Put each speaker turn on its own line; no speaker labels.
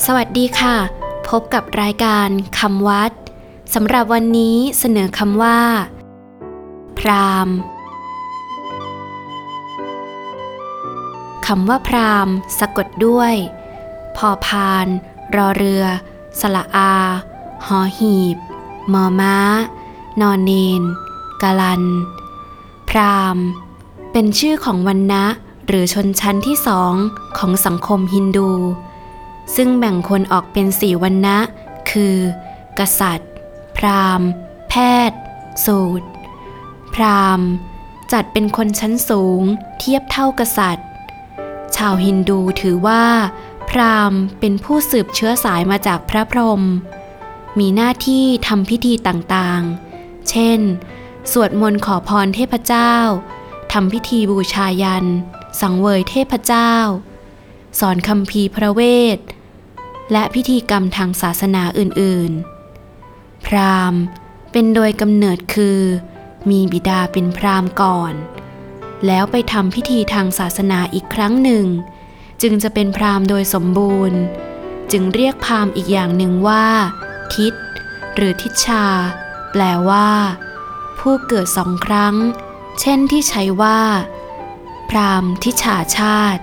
สวัสดีค่ะ พบกับรายการคำวัดสำหรับวันนี้เสนอคำว่า พราหมณ์คำว่าพราหมณ์สะกดด้วย พอพาน รอเรือ สละอา หอหีบ มอม้า นอนเนน กาลัน พราหมณ์เป็นชื่อของวันนะหรือชนชั้นที่สองของสังคมฮินดู ซึ่งแบ่งคนออกเป็นสี่วันนะคือ กษัตริย์ พราหมณ์ แพทย์ สูตร พราหมณ์ จัดเป็นคนชั้นสูง เทียบเท่ากษัตริย์ ชาวฮินดูถือว่า พราหมณ์เป็นผู้สืบเชื้อสายมาจากพระพรหมมีหน้าที่ทำพิธีต่างๆ เช่น สวดมนต์ขอพรเทพเจ้า ทำพิธีบูชายัน สังเวยเทพเจ้า สอนคำพีพระเวท และพิธีกรรมทางศาสนาอื่นๆ พราหมณ์เป็นโดยกำเนิดคือ มีบิดาเป็นพราหมณ์ก่อน แล้วไปทำพิธีทางศาสนาอีกครั้งหนึ่ง จึงจะเป็นพราหมณ์โดยสมบูรณ์ จึงเรียกพราหมณ์อีกอย่างหนึ่งว่า ทิศหรือทิชชาแปลว่า ผู้เกิดสองครั้ง เช่นที่ใช้ว่า พราหมณ์ทิชาชาติ